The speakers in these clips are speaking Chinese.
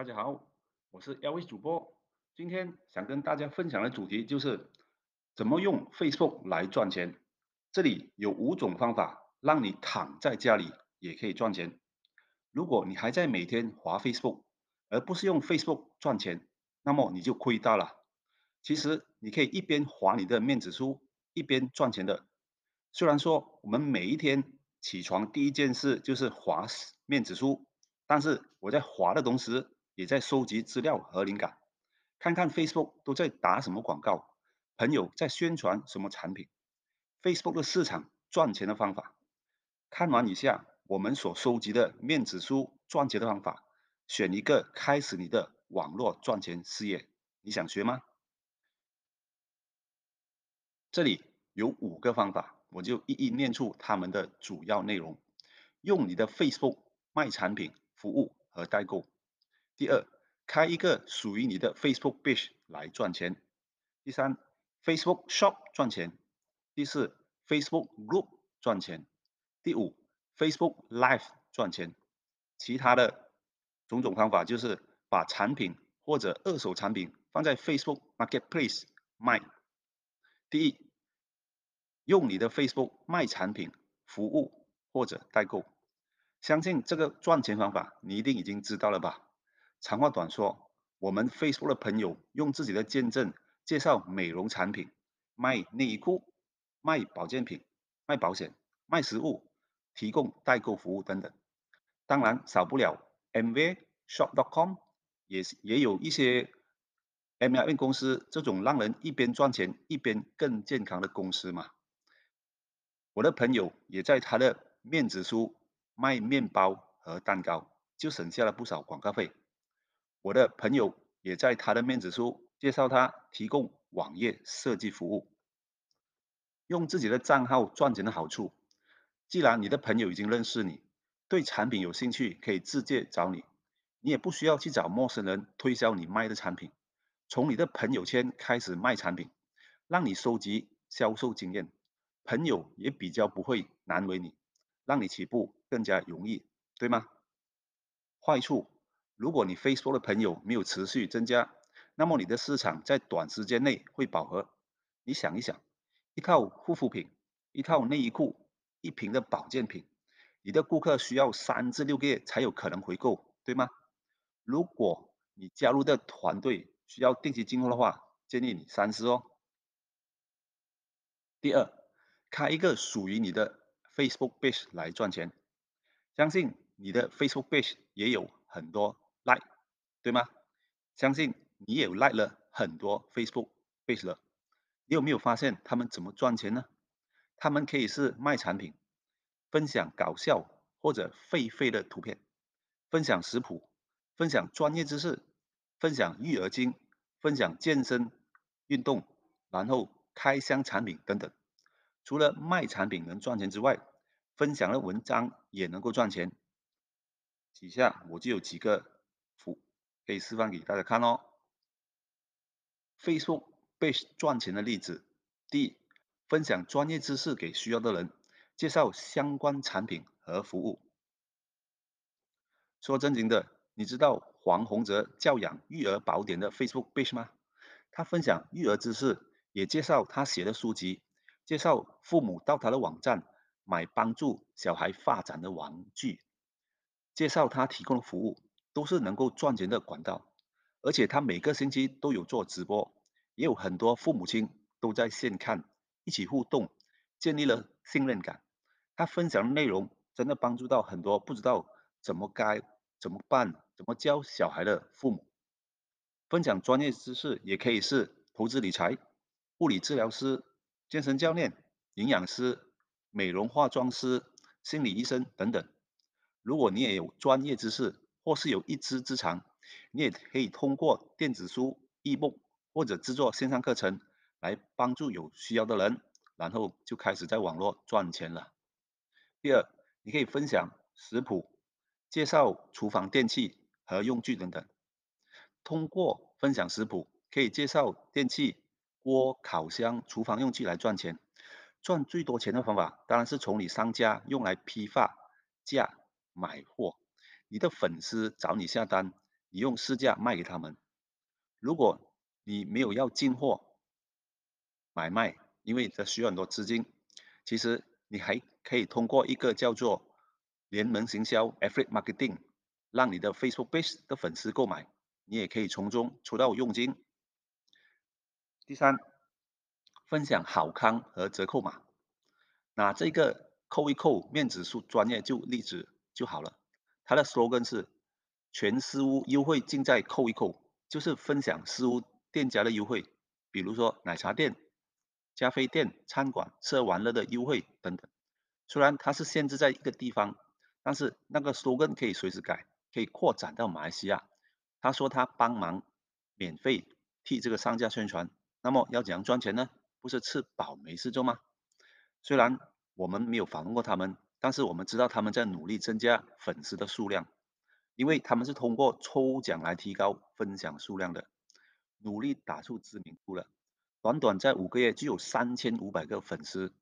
大家好，我是 LV 主播，今天想跟大家分享的主题就是怎么用 Facebook 来赚钱。这里有五种方法，让你躺在家里也可以赚钱。如果你还在每天滑 Facebook，而不是用 Facebook 赚钱，那么你就亏大了。其实你可以一边划你的面子书，一边赚钱的。虽然说我们每一天起床第一件事就是划面子书。但是我在划的同时，也在收集资料和灵感，看看 Facebook 都在打什么广告，朋友在宣传什么产品，Facebook 的市场赚钱的方法。看完以下我们所收集的面子书赚钱的方法，选一个开始你的网络赚钱事业。你想学吗？这里有五个方法，我就一一念出他们的主要内容。用你的 Facebook 卖产品。服务和代购。第二，开一个属于你的 Facebook Page 来赚钱。第三，Facebook Shop 赚钱。第四，Facebook Group 赚钱。第五，Facebook Live 赚钱。其他的种种方法就是把产品或者二手产品放在 Facebook Marketplace 卖。第一，用你的 Facebook 卖产品、服务或者代购。相信这个赚钱方法，你一定已经知道了吧？长话短说，我们 Facebook 的朋友用自己的见证介绍美容产品、卖内衣裤、卖保健品、卖保险、卖食物、提供代购服务等等。当然少不了 MVShop.com，也也有一些 MLM 公司这种让人一边赚钱一边更健康的公司嘛。我的朋友也在他的面子书。卖面包和蛋糕就省下了不少广告费。我的朋友也在他的面子书介绍他提供网页设计服务。用自己的账号赚钱的好处，既然你的朋友已经认识你，对产品有兴趣，可以直接找你，你也不需要去找陌生人推销你卖的产品，从你的朋友圈开始卖产品，让你收集销售经验，朋友也比较不会难为你。让你起步更加容易，对吗？坏处，如果你 Facebook 的朋友没有持续增加，那么你的市场在短时间内会饱和。你想一想，一套护肤品、一套内衣裤、一瓶的保健品，你的顾客需要三至六个月才有可能回购，对吗？如果你加入的团队需要定期进货的话，建议你三思哦。第二，开一个属于你的。Facebook Page 来赚钱，相信你的 Facebook Page 也有很多 Like，对吗？相信你也 Like 了很多 Facebook Page 了。你有没有发现他们怎么赚钱呢？他们可以是卖产品，分享搞笑或者废废的图片，分享食谱，分享专业知识，分享育儿经，分享健身运动，然后开箱产品等等。除了卖产品能赚钱之外，分享的文章也能够赚钱。以下我就有几个可以示范给大家看哦。Facebook 被赚钱的例子：第一，分享专业知识给需要的人，介绍相关产品和服务。说正经的，你知道黄宏哲教养育儿宝典的 Facebook page 吗？他分享育儿知识，也介绍他写的书籍。介绍父母到他的网站买帮助小孩发展的玩具，介绍他提供的服务都是能够赚钱的管道，而且他每个星期都有做直播，也有很多父母亲都在线看，一起互动，建立了信任感。他分享的内容真的帮助到很多不知道怎么该怎么办、怎么教小孩的父母。分享专业知识也可以是投资理财、物理治疗师。健身教练、营养师、美容化妆师、心理医生等等。如果你也有专业知识，或是有一技之长，你也可以通过电子书、ebook 或者制作线上课程来帮助有需要的人，然后就开始在网络赚钱了。第二，你可以分享食谱、介绍厨房电器和用具等等。通过分享食谱，可以介绍电器。锅、烤箱、厨房用具来赚钱，赚最多钱的方法当然是从你商家用来批发价买货，你的粉丝找你下单，你用市价卖给他们。如果你没有要进货买卖，因为这需要很多资金，其实你还可以通过一个叫做联盟行销 （Affiliate Marketing），让你的 Facebook base 的粉丝购买，你也可以从中抽到佣金。第三，分享好康和折扣码。那这个扣一扣面子书专业就例子就好了，它的 slogan 是全私屋优惠尽在扣一扣，就是分享私屋店家的优惠，比如说奶茶店、咖啡店、餐馆、吃喝玩乐的优惠等等。虽然它是限制在一个地方，但是那个 slogan 可以随时改，可以扩展到马来西亚。他说他帮忙免费替这个商家宣传，那么要怎样赚钱呢？不是吃饱没事做吗？虽然我们没有访问过他们，但是我们知道他们在努力增加粉丝的数量，因为他们是通过抽奖来提高分享数量的，努力打出知名度了。短短在五个月就有三千五百个粉丝，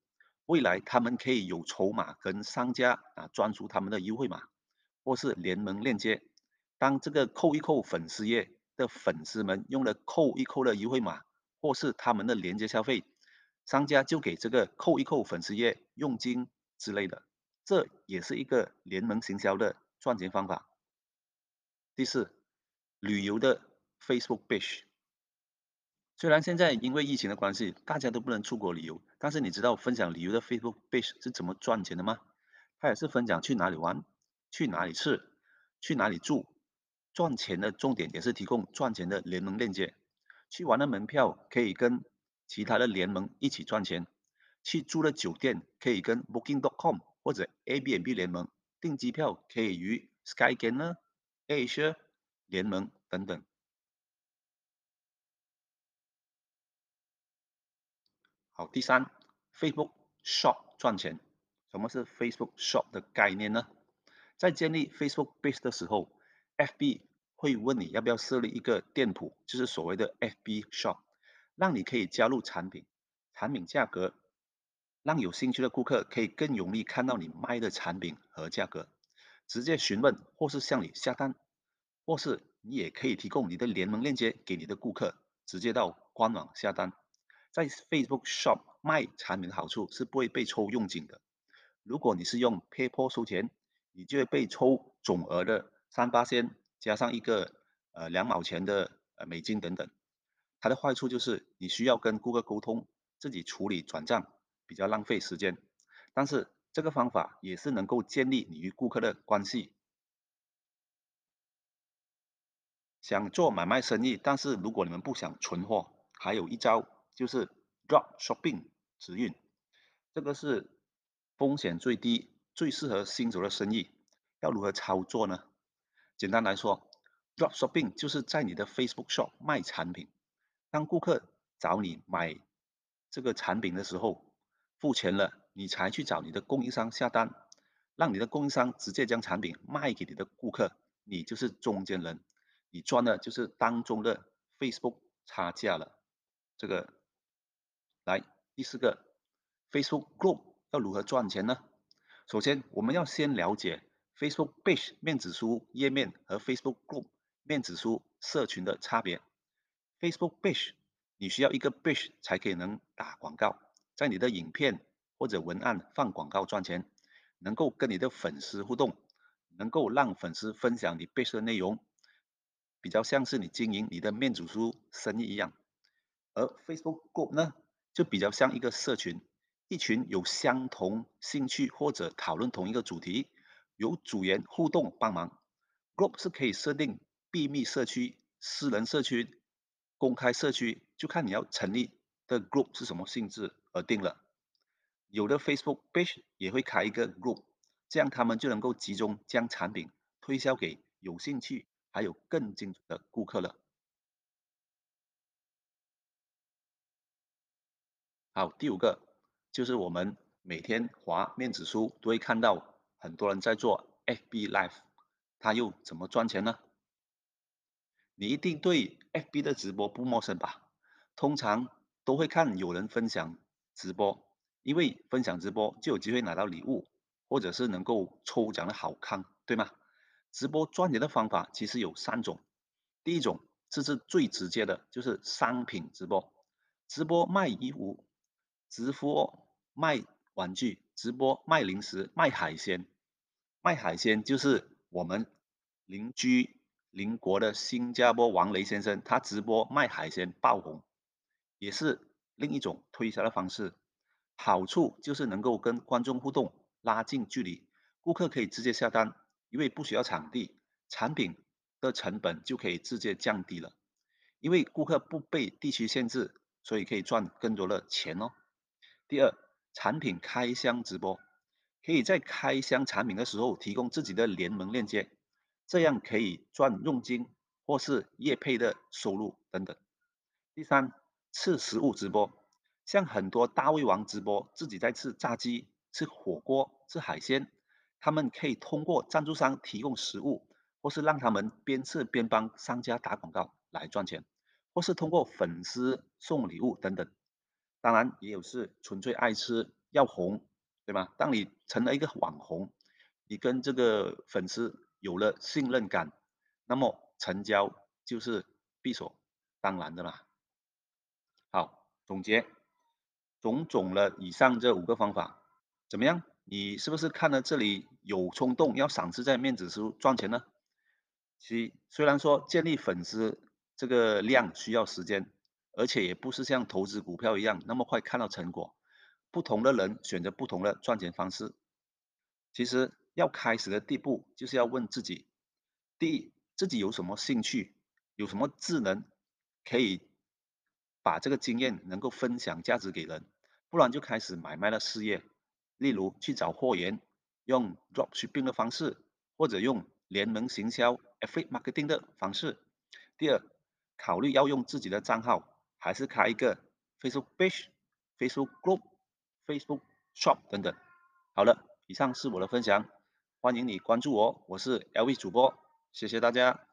未来他们可以有筹码跟商家啊专属他们的优惠码，或是联盟链接。当这个扣一扣粉丝页的粉丝们用了扣一扣的优惠码，或是他们的连接消费，商家就给这个扣一扣粉丝页佣金之类的，这也是一个联盟行销的赚钱方法。第四，旅游的 Facebook Page。虽然现在因为疫情的关系，大家都不能出国旅游，但是你知道分享旅游的 Facebook Page 是怎么赚钱的吗？它也是分享去哪里玩、去哪里吃、去哪里住，赚钱的重点也是提供赚钱的联盟链接。去玩的门票可以跟其他的联盟一起赚钱，去住的酒店可以跟 Booking.com 或者 A B n B 联盟订机票，可以与 Skyscanner、Asia 联盟等等。好，第三，Facebook Shop 赚钱。什么是 Facebook Shop 的概念呢？在建立 Facebook Base 的时候，FB 会问你要不要设立一个店铺，就是所谓的 FB Shop，让你可以加入产品、产品价格，让有兴趣的顾客可以更容易看到你卖的产品和价格，直接询问或是向你下单，或是你也可以提供你的联盟链接给你的顾客，直接到官网下单。在 Facebook Shop 卖产品的好处是不会被抽佣金的。如果你是用 PayPal 收钱，你就会被抽总额的三八仙加上一个呃两毛钱的呃美金等等。它的坏处就是你需要跟顾客沟通，自己处理转账比较浪费时间。但是这个方法也是能够建立你与顾客的关系。想做买卖生意，但是如果你们不想存货，还有一招。就是 drop shopping 直运，这个是风险最低、最适合新手的生意。要如何操作呢？简单来说，drop shopping 就是在你的 Facebook shop 卖产品。当顾客找你买这个产品的时候，付钱了，你才去找你的供应商下单，让你的供应商直接将产品卖给你的顾客，你就是中间人，你赚的就是当中的 Facebook 差价了。这个。来，第四个，Facebook Group 要如何赚钱呢？首先，我们要先了解 Facebook Page 面子书页面和 Facebook Group 面子书社群的差别。Facebook Page 你需要一个 Page 才可以能打广告，在你的影片或者文案放广告赚钱，能够跟你的粉丝互动，能够让粉丝分享你背书的内容，比较像是你经营你的面子书生意一样。而 Facebook Group 呢？就比较像一个社群，一群有相同兴趣或者讨论同一个主题，有组员互动帮忙。Group 是可以设定秘密社区、私人社区、公开社区，就看你要成立的 Group 是什么性质而定了。有的 Facebook Page 也会开一个 Group，这样他们就能够集中将产品推销给有兴趣还有更精准的顾客了。好，第五个就是我们每天滑面子书都会看到很多人在做 FB Live，他又怎么赚钱呢？你一定对 FB 的直播不陌生吧？通常都会看有人分享直播，因为分享直播就有机会拿到礼物，或者是能够抽奖的好康，对吗？直播赚钱的方法其实有三种，第一种，这是最直接的，就是商品直播，直播卖衣服，直播卖玩具，直播卖零食、卖海鲜。卖海鲜就是我们邻居邻国的新加坡王雷先生，他直播卖海鲜爆红，也是另一种推销的方式。好处就是能够跟观众互动，拉近距离，顾客可以直接下单，因为不需要场地，产品的成本就可以直接降低了。因为顾客不被地区限制，所以可以赚更多的钱哦。第二，产品开箱直播，可以在开箱产品的时候提供自己的联盟链接，这样可以赚佣金或是业配的收入等等。第三，吃食物直播。像很多大胃王直播自己在吃炸鸡、吃火锅、吃海鲜，他们可以通过赞助商提供食物，或是让他们边吃边帮商家打广告来赚钱，或是通过粉丝送礼物等等。当然也有是纯粹爱吃要红，对吧？当你成了一个网红，你跟这个粉丝有了信任感，那么成交就是必所当然的啦。总结。种种了以上这五个方法，怎么样？你是不是看了这里有冲动要赏赐在面子书赚钱呢？其虽然说建立粉丝这个量需要时间，而且也不是像投资股票一样那么快看到成果。不同的人选择不同的赚钱方式。其实要开始的地步就是要问自己：第一，自己有什么兴趣，有什么智能可以？把这个经验能够分享价值给人，不然就开始买卖的事业，例如去找货源，用 dropshipping 的方式，或者用联盟行销 affiliate marketing 的方式。第二，考虑要用自己的账号，还是开一个 Facebook page、Facebook group、Facebook shop 等等。好了，以上是我的分享，欢迎你关注我，我是 LV 主播，谢谢大家。